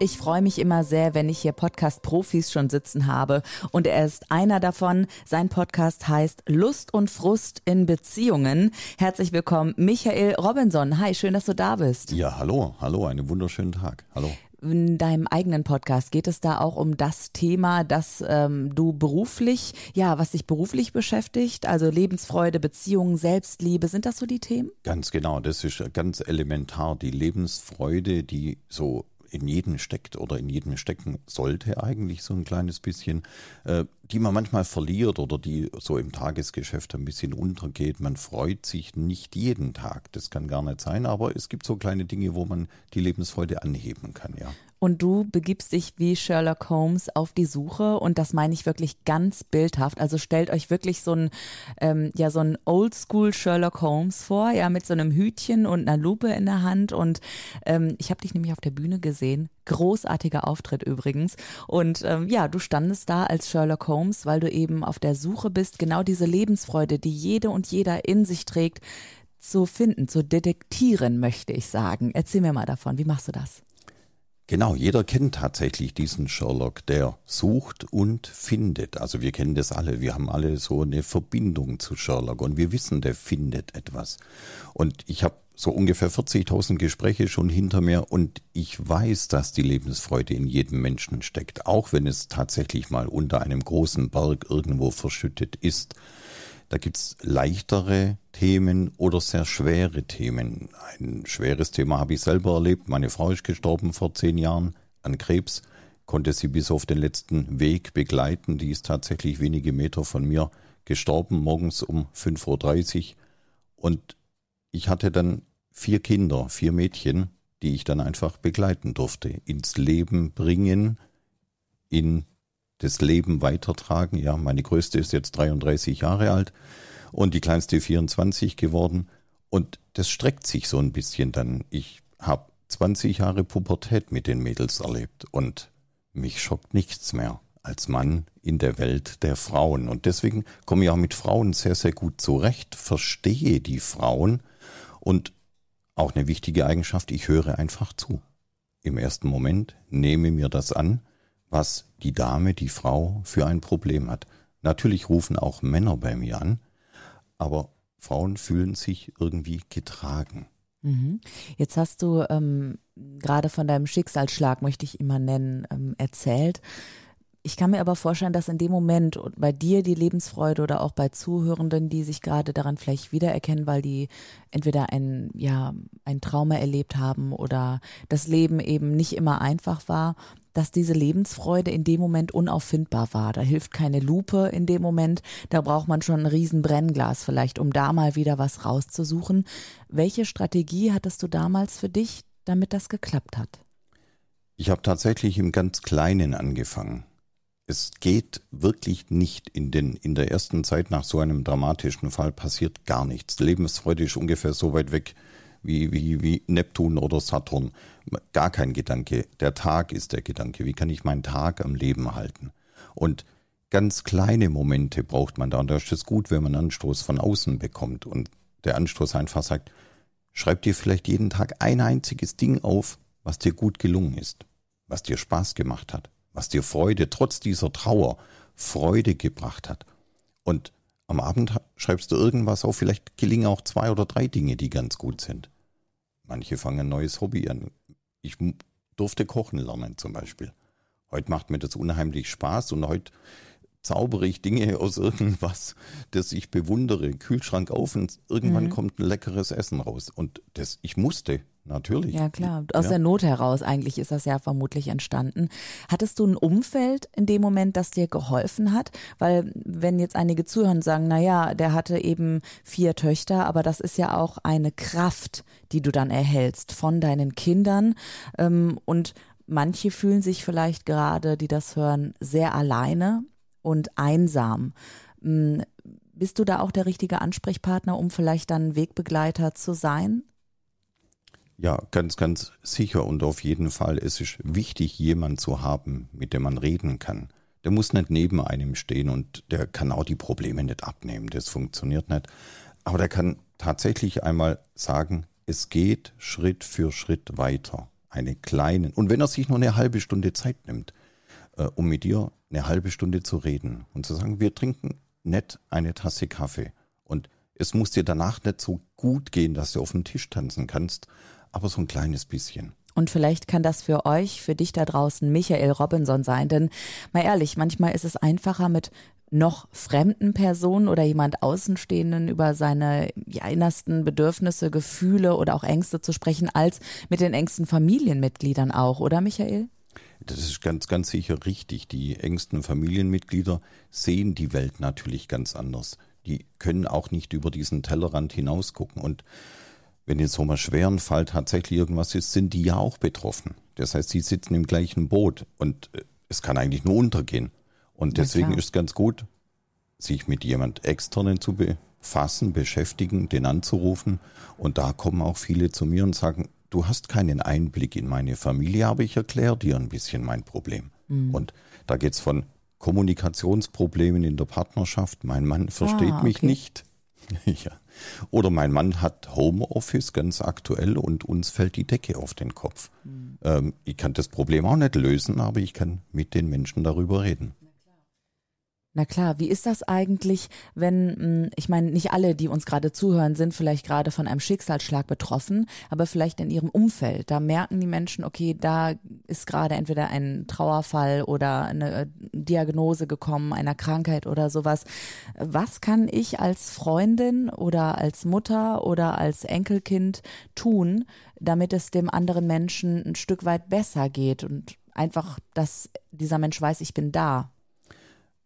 Ich freue mich immer sehr, wenn ich hier Podcast-Profis schon sitzen habe. Und er ist einer davon. Sein Podcast heißt Lust und Frust in Beziehungen. Herzlich willkommen, Michael Robinson. Hi, schön, dass du da bist. Ja, hallo, hallo, einen wunderschönen Tag. Hallo. In deinem eigenen Podcast geht es da auch um das Thema, das ähm, du beruflich, ja, was dich beruflich beschäftigt, also Lebensfreude, Beziehungen, Selbstliebe, sind das so die Themen? Ganz genau, das ist ganz elementar, die Lebensfreude, die so in jedem steckt oder in jedem stecken sollte eigentlich so ein kleines bisschen, äh, die man manchmal verliert oder die so im Tagesgeschäft ein bisschen untergeht. Man freut sich nicht jeden Tag, das kann gar nicht sein, aber es gibt so kleine Dinge, wo man die Lebensfreude anheben kann, ja. Und du begibst dich wie Sherlock Holmes auf die Suche und das meine ich wirklich ganz bildhaft. Also stellt euch wirklich so ein, ähm, ja, so ein Oldschool Sherlock Holmes vor, ja, mit so einem Hütchen und einer Lupe in der Hand. Und ähm, ich habe dich nämlich auf der Bühne gesehen. Großartiger Auftritt übrigens. Und ähm, ja, du standest da als Sherlock Holmes, weil du eben auf der Suche bist, genau diese Lebensfreude, die jede und jeder in sich trägt, zu finden, zu detektieren, möchte ich sagen. Erzähl mir mal davon. Wie machst du das? Genau, jeder kennt tatsächlich diesen Sherlock, der sucht und findet. Also wir kennen das alle, wir haben alle so eine Verbindung zu Sherlock und wir wissen, der findet etwas. Und ich habe so ungefähr 40.000 Gespräche schon hinter mir und ich weiß, dass die Lebensfreude in jedem Menschen steckt, auch wenn es tatsächlich mal unter einem großen Berg irgendwo verschüttet ist. Da gibt's leichtere Themen oder sehr schwere Themen. Ein schweres Thema habe ich selber erlebt. Meine Frau ist gestorben vor zehn Jahren an Krebs, konnte sie bis auf den letzten Weg begleiten. Die ist tatsächlich wenige Meter von mir gestorben, morgens um 5.30 Uhr. Und ich hatte dann vier Kinder, vier Mädchen, die ich dann einfach begleiten durfte, ins Leben bringen, in das Leben weitertragen. Ja, meine größte ist jetzt 33 Jahre alt und die kleinste 24 geworden. Und das streckt sich so ein bisschen dann. Ich habe 20 Jahre Pubertät mit den Mädels erlebt und mich schockt nichts mehr als Mann in der Welt der Frauen. Und deswegen komme ich auch mit Frauen sehr, sehr gut zurecht, verstehe die Frauen und auch eine wichtige Eigenschaft, ich höre einfach zu. Im ersten Moment nehme mir das an was die Dame, die Frau für ein Problem hat. Natürlich rufen auch Männer bei mir an, aber Frauen fühlen sich irgendwie getragen. Mhm. Jetzt hast du ähm, gerade von deinem Schicksalsschlag, möchte ich immer nennen, ähm, erzählt. Ich kann mir aber vorstellen, dass in dem Moment bei dir die Lebensfreude oder auch bei Zuhörenden, die sich gerade daran vielleicht wiedererkennen, weil die entweder ein, ja, ein Trauma erlebt haben oder das Leben eben nicht immer einfach war, dass diese Lebensfreude in dem Moment unauffindbar war. Da hilft keine Lupe in dem Moment. Da braucht man schon ein riesen Brennglas vielleicht, um da mal wieder was rauszusuchen. Welche Strategie hattest du damals für dich, damit das geklappt hat? Ich habe tatsächlich im ganz Kleinen angefangen es geht wirklich nicht in den, in der ersten Zeit nach so einem dramatischen Fall passiert gar nichts. Lebensfreude ist ungefähr so weit weg wie, wie, wie Neptun oder Saturn. Gar kein Gedanke. Der Tag ist der Gedanke. Wie kann ich meinen Tag am Leben halten? Und ganz kleine Momente braucht man da. Und da ist es gut, wenn man Anstoß von außen bekommt und der Anstoß einfach sagt, schreib dir vielleicht jeden Tag ein einziges Ding auf, was dir gut gelungen ist, was dir Spaß gemacht hat was dir Freude trotz dieser Trauer Freude gebracht hat. Und am Abend schreibst du irgendwas auf, vielleicht gelingen auch zwei oder drei Dinge, die ganz gut sind. Manche fangen ein neues Hobby an. Ich durfte kochen lernen zum Beispiel. Heute macht mir das unheimlich Spaß und heute zaubere ich Dinge aus irgendwas, das ich bewundere. Kühlschrank auf und irgendwann mhm. kommt ein leckeres Essen raus. Und das, ich musste, natürlich. Ja, klar. Aus ja. der Not heraus eigentlich ist das ja vermutlich entstanden. Hattest du ein Umfeld in dem Moment, das dir geholfen hat? Weil wenn jetzt einige zuhören und sagen, na ja, der hatte eben vier Töchter, aber das ist ja auch eine Kraft, die du dann erhältst von deinen Kindern. Ähm, und manche fühlen sich vielleicht gerade, die das hören, sehr alleine und einsam. Hm, bist du da auch der richtige Ansprechpartner, um vielleicht dann Wegbegleiter zu sein? Ja, ganz, ganz sicher und auf jeden Fall. Es ist wichtig, jemanden zu haben, mit dem man reden kann. Der muss nicht neben einem stehen und der kann auch die Probleme nicht abnehmen. Das funktioniert nicht. Aber der kann tatsächlich einmal sagen, es geht Schritt für Schritt weiter. Eine kleine. Und wenn er sich nur eine halbe Stunde Zeit nimmt, äh, um mit dir eine halbe Stunde zu reden und zu sagen, wir trinken nett eine Tasse Kaffee. Und es muss dir danach nicht so gut gehen, dass du auf dem Tisch tanzen kannst, aber so ein kleines bisschen. Und vielleicht kann das für euch, für dich da draußen Michael Robinson sein. Denn mal ehrlich, manchmal ist es einfacher mit noch fremden Personen oder jemand Außenstehenden über seine ja, innersten Bedürfnisse, Gefühle oder auch Ängste zu sprechen, als mit den engsten Familienmitgliedern auch, oder Michael? Das ist ganz, ganz sicher richtig. Die engsten Familienmitglieder sehen die Welt natürlich ganz anders. Die können auch nicht über diesen Tellerrand hinausgucken. Und wenn in so einem schweren Fall tatsächlich irgendwas ist, sind die ja auch betroffen. Das heißt, sie sitzen im gleichen Boot und äh, es kann eigentlich nur untergehen. Und deswegen ist es ganz gut, sich mit jemand externen zu befassen, beschäftigen, den anzurufen. Und da kommen auch viele zu mir und sagen, du hast keinen Einblick in meine Familie, aber ich erkläre dir ein bisschen mein Problem. Mhm. Und da geht es von Kommunikationsproblemen in der Partnerschaft. Mein Mann versteht ah, okay. mich nicht. ja. Oder mein Mann hat Homeoffice ganz aktuell und uns fällt die Decke auf den Kopf. Mhm. Ähm, ich kann das Problem auch nicht lösen, aber ich kann mit den Menschen darüber reden. Na klar, wie ist das eigentlich, wenn, hm, ich meine, nicht alle, die uns gerade zuhören, sind vielleicht gerade von einem Schicksalsschlag betroffen, aber vielleicht in ihrem Umfeld. Da merken die Menschen, okay, da ist gerade entweder ein Trauerfall oder eine äh, Diagnose gekommen, einer Krankheit oder sowas. Was kann ich als Freundin oder als Mutter oder als Enkelkind tun, damit es dem anderen Menschen ein Stück weit besser geht und einfach, dass dieser Mensch weiß, ich bin da?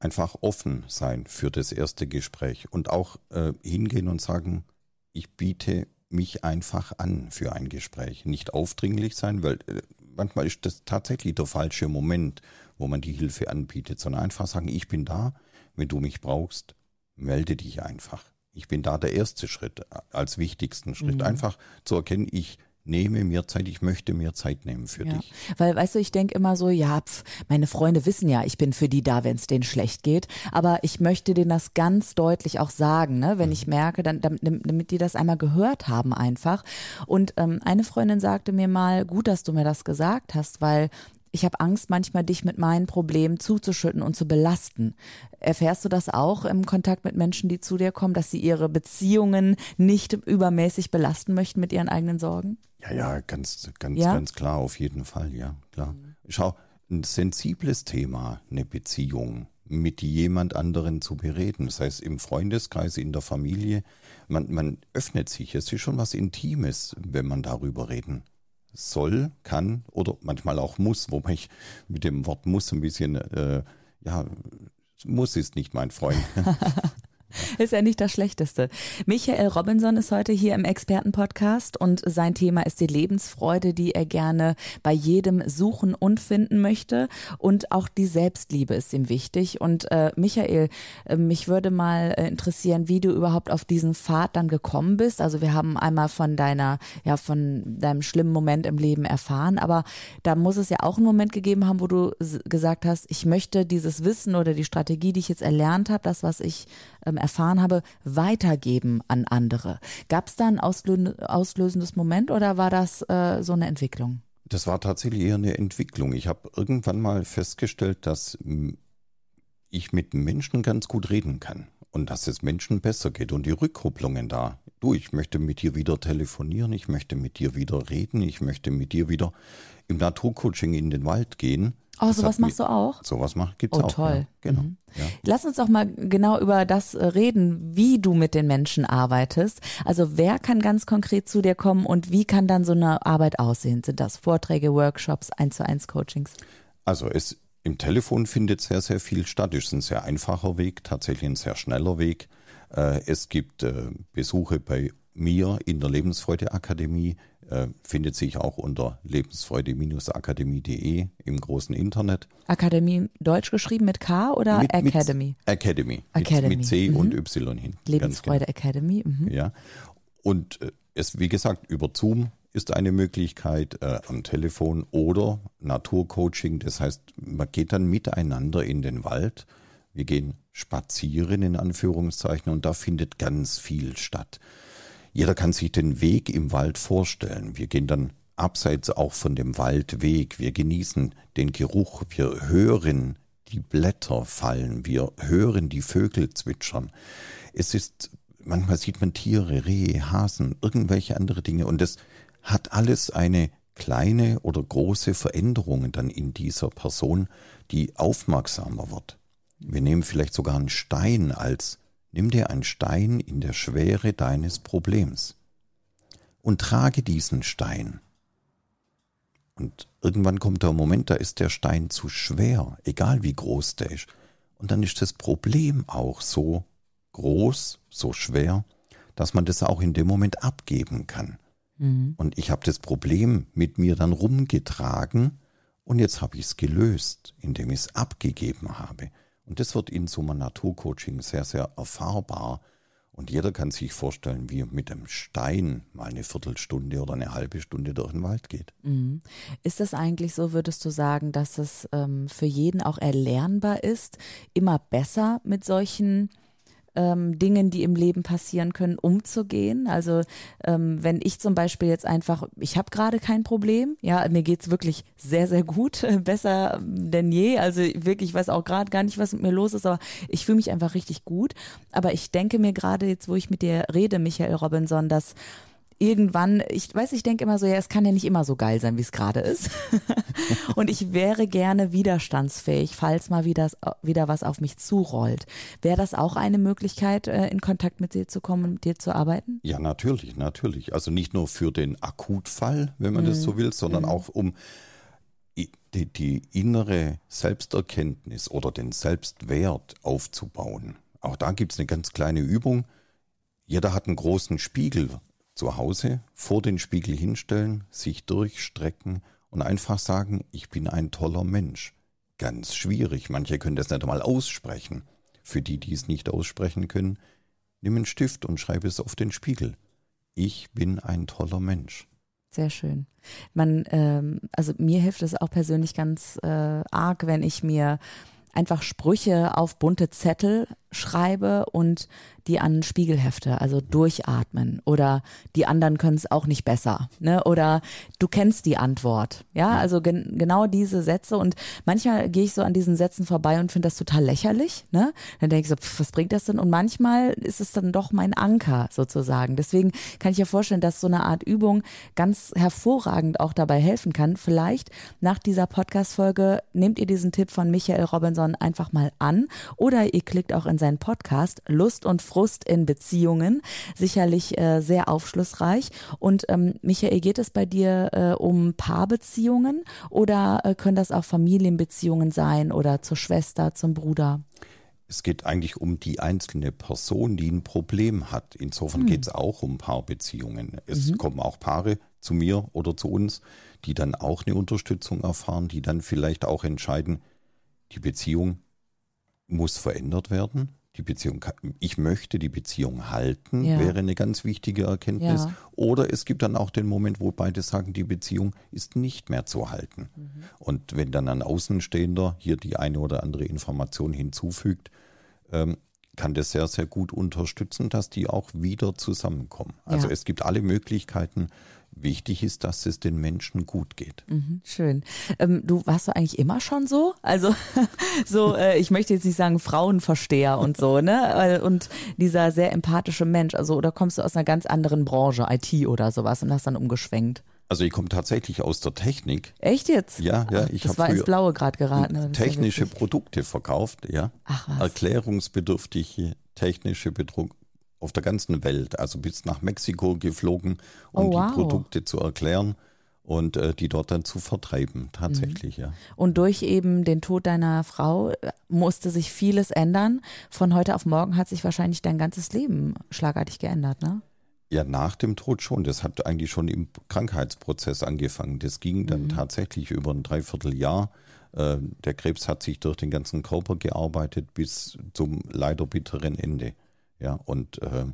Einfach offen sein für das erste Gespräch und auch äh, hingehen und sagen, ich biete mich einfach an für ein Gespräch. Nicht aufdringlich sein, weil äh, manchmal ist das tatsächlich der falsche Moment, wo man die Hilfe anbietet, sondern einfach sagen, ich bin da, wenn du mich brauchst, melde dich einfach. Ich bin da der erste Schritt, äh, als wichtigsten Schritt. Mhm. Einfach zu erkennen, ich nehme mir Zeit, ich möchte mir Zeit nehmen für ja. dich. Weil, weißt du, ich denke immer so, ja, pf, meine Freunde wissen ja, ich bin für die da, wenn es denen schlecht geht. Aber ich möchte denen das ganz deutlich auch sagen, ne? wenn mhm. ich merke, dann, damit, damit die das einmal gehört haben einfach. Und ähm, eine Freundin sagte mir mal, gut, dass du mir das gesagt hast, weil ich habe Angst, manchmal dich mit meinen Problemen zuzuschütten und zu belasten. Erfährst du das auch im Kontakt mit Menschen, die zu dir kommen, dass sie ihre Beziehungen nicht übermäßig belasten möchten mit ihren eigenen Sorgen? Ja, ja, ganz, ganz, ja? ganz klar, auf jeden Fall, ja, klar. Schau, ein sensibles Thema, eine Beziehung mit jemand anderen zu bereden, das heißt im Freundeskreis, in der Familie, man, man öffnet sich, es ist schon was Intimes, wenn man darüber reden soll, kann oder manchmal auch muss, wobei ich mit dem Wort muss ein bisschen, äh, ja, muss ist nicht mein Freund. Ist ja nicht das Schlechteste. Michael Robinson ist heute hier im Expertenpodcast und sein Thema ist die Lebensfreude, die er gerne bei jedem suchen und finden möchte. Und auch die Selbstliebe ist ihm wichtig. Und äh, Michael, äh, mich würde mal äh, interessieren, wie du überhaupt auf diesen Pfad dann gekommen bist. Also wir haben einmal von deiner, ja, von deinem schlimmen Moment im Leben erfahren, aber da muss es ja auch einen Moment gegeben haben, wo du gesagt hast, ich möchte dieses Wissen oder die Strategie, die ich jetzt erlernt habe, das, was ich ähm, erfahren habe, weitergeben an andere. Gab es da ein auslö auslösendes Moment oder war das äh, so eine Entwicklung? Das war tatsächlich eher eine Entwicklung. Ich habe irgendwann mal festgestellt, dass ich mit Menschen ganz gut reden kann und dass es Menschen besser geht und die Rückkopplungen da. Du, ich möchte mit dir wieder telefonieren, ich möchte mit dir wieder reden, ich möchte mit dir wieder im Naturcoaching in den Wald gehen. Oh, sowas machst du auch? Sowas gibt es oh, auch. toll. Ja, genau. Mhm. Ja. Lass uns doch mal genau über das äh, reden, wie du mit den Menschen arbeitest. Also wer kann ganz konkret zu dir kommen und wie kann dann so eine Arbeit aussehen? Sind das Vorträge, Workshops, eins zu eins Coachings? Also es im Telefon findet sehr, sehr viel statt. Es ist ein sehr einfacher Weg, tatsächlich ein sehr schneller Weg. Äh, es gibt äh, Besuche bei mir in der Lebensfreude-Akademie äh, findet sich auch unter lebensfreude-akademie.de im großen Internet. Akademie deutsch geschrieben mit K oder mit, Academy? Mit Academy. Academy. Mit, mit C mhm. und Y hin. Lebensfreude genau. Academy. Mhm. Ja. Und äh, es, wie gesagt, über Zoom ist eine Möglichkeit äh, am Telefon oder Naturcoaching. Das heißt, man geht dann miteinander in den Wald. Wir gehen spazieren in Anführungszeichen und da findet ganz viel statt. Jeder kann sich den Weg im Wald vorstellen. Wir gehen dann abseits auch von dem Waldweg. Wir genießen den Geruch. Wir hören die Blätter fallen. Wir hören die Vögel zwitschern. Es ist, manchmal sieht man Tiere, Rehe, Hasen, irgendwelche andere Dinge. Und das hat alles eine kleine oder große Veränderungen dann in dieser Person, die aufmerksamer wird. Wir nehmen vielleicht sogar einen Stein als Nimm dir einen Stein in der Schwere deines Problems und trage diesen Stein. Und irgendwann kommt der Moment, da ist der Stein zu schwer, egal wie groß der ist. Und dann ist das Problem auch so groß, so schwer, dass man das auch in dem Moment abgeben kann. Mhm. Und ich habe das Problem mit mir dann rumgetragen und jetzt habe ich es gelöst, indem ich es abgegeben habe. Und das wird in so einem Naturcoaching sehr, sehr erfahrbar. Und jeder kann sich vorstellen, wie mit einem Stein mal eine Viertelstunde oder eine halbe Stunde durch den Wald geht. Mhm. Ist das eigentlich so, würdest du sagen, dass es ähm, für jeden auch erlernbar ist, immer besser mit solchen ähm, Dingen, die im Leben passieren können, umzugehen. Also ähm, wenn ich zum Beispiel jetzt einfach, ich habe gerade kein Problem, ja, mir geht's wirklich sehr, sehr gut, besser denn je. Also wirklich, ich weiß auch gerade gar nicht, was mit mir los ist, aber ich fühle mich einfach richtig gut. Aber ich denke mir gerade jetzt, wo ich mit dir rede, Michael Robinson, dass irgendwann, ich weiß, ich denke immer so, ja, es kann ja nicht immer so geil sein, wie es gerade ist. und ich wäre gerne widerstandsfähig, falls mal wieder, wieder was auf mich zurollt. Wäre das auch eine Möglichkeit, äh, in Kontakt mit dir zu kommen und mit dir zu arbeiten? Ja, natürlich, natürlich. Also nicht nur für den Akutfall, wenn man mhm. das so will, sondern mhm. auch um die, die innere Selbsterkenntnis oder den Selbstwert aufzubauen. Auch da gibt es eine ganz kleine Übung. Jeder hat einen großen Spiegel zu Hause vor den Spiegel hinstellen, sich durchstrecken und einfach sagen, ich bin ein toller Mensch. Ganz schwierig, manche können das nicht einmal aussprechen. Für die, die es nicht aussprechen können, nimm einen Stift und schreibe es auf den Spiegel. Ich bin ein toller Mensch. Sehr schön. Man, ähm, also mir hilft es auch persönlich ganz äh, arg, wenn ich mir einfach Sprüche auf bunte Zettel schreibe und die an Spiegelhefte, also durchatmen oder die anderen können es auch nicht besser, ne? Oder du kennst die Antwort, ja? Also gen genau diese Sätze und manchmal gehe ich so an diesen Sätzen vorbei und finde das total lächerlich, ne? Dann denke ich so, pff, was bringt das denn? Und manchmal ist es dann doch mein Anker sozusagen. Deswegen kann ich ja vorstellen, dass so eine Art Übung ganz hervorragend auch dabei helfen kann. Vielleicht nach dieser Podcast-Folge nehmt ihr diesen Tipp von Michael Robinson einfach mal an oder ihr klickt auch in seinen Podcast Lust und Frust in Beziehungen. Sicherlich äh, sehr aufschlussreich. Und ähm, Michael, geht es bei dir äh, um Paarbeziehungen oder äh, können das auch Familienbeziehungen sein oder zur Schwester, zum Bruder? Es geht eigentlich um die einzelne Person, die ein Problem hat. Insofern hm. geht es auch um Paarbeziehungen. Es mhm. kommen auch Paare zu mir oder zu uns, die dann auch eine Unterstützung erfahren, die dann vielleicht auch entscheiden, die Beziehung muss verändert werden die Beziehung, ich möchte die Beziehung halten, ja. wäre eine ganz wichtige Erkenntnis. Ja. Oder es gibt dann auch den Moment, wo beide sagen, die Beziehung ist nicht mehr zu halten. Mhm. Und wenn dann ein Außenstehender hier die eine oder andere Information hinzufügt, ähm, kann das sehr, sehr gut unterstützen, dass die auch wieder zusammenkommen. Also ja. es gibt alle Möglichkeiten, Wichtig ist, dass es den Menschen gut geht. Mhm, schön. Ähm, du warst du eigentlich immer schon so? Also so, äh, ich möchte jetzt nicht sagen Frauenversteher und so, ne? Und dieser sehr empathische Mensch. Also oder kommst du aus einer ganz anderen Branche, IT oder sowas, und hast dann umgeschwenkt? Also ich komme tatsächlich aus der Technik. Echt jetzt? Ja, ja. Ich das war ins Blaue gerade geraten. Technische Produkte verkauft, ja. Ach was. Erklärungsbedürftige technische Bedruck auf der ganzen Welt, also bis nach Mexiko geflogen, um oh, wow. die Produkte zu erklären. und äh, die dort dann zu vertreiben, tatsächlich, mhm. ja. Und durch eben den Tod deiner Frau äh, musste sich vieles ändern. Von heute auf morgen hat sich wahrscheinlich dein ganzes Leben schlagartig geändert, ne? Ja, nach dem Tod schon. Das hat eigentlich schon im Krankheitsprozess angefangen. Das ging dann mhm. tatsächlich über ein Dreivierteljahr. Äh, der Krebs hat sich durch den ganzen Körper gearbeitet bis zum leider bitteren Ende. Ja, und äh,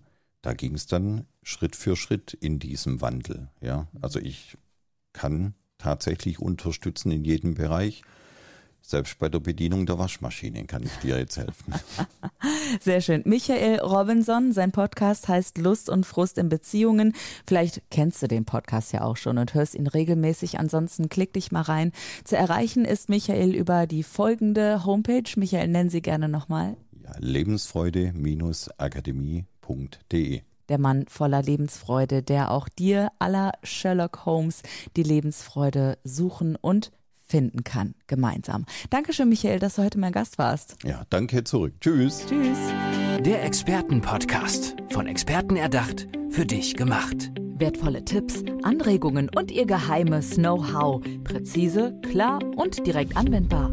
da ging es dann Schritt für Schritt in diesem Wandel. Ja, also ich kann tatsächlich unterstützen in jedem Bereich. Selbst bei der Bedienung der Waschmaschine kann ich dir jetzt helfen. Sehr schön. Michael Robinson, sein Podcast heißt Lust und Frust in Beziehungen. Vielleicht kennst du den Podcast ja auch schon und hörst ihn regelmäßig. Ansonsten klick dich mal rein. Zu erreichen ist Michael über die folgende Homepage. Michael, nennen Sie gerne nochmal. Lebensfreude-akademie.de der Mann voller Lebensfreude, der auch dir aller Sherlock Holmes die Lebensfreude suchen und finden kann, gemeinsam. Dankeschön, Michael, dass du heute mein Gast warst. Ja, danke zurück. Tschüss. Tschüss. Der Expertenpodcast. Von Experten erdacht, für dich gemacht. Wertvolle Tipps, Anregungen und ihr geheimes Know-how. Präzise, klar und direkt anwendbar.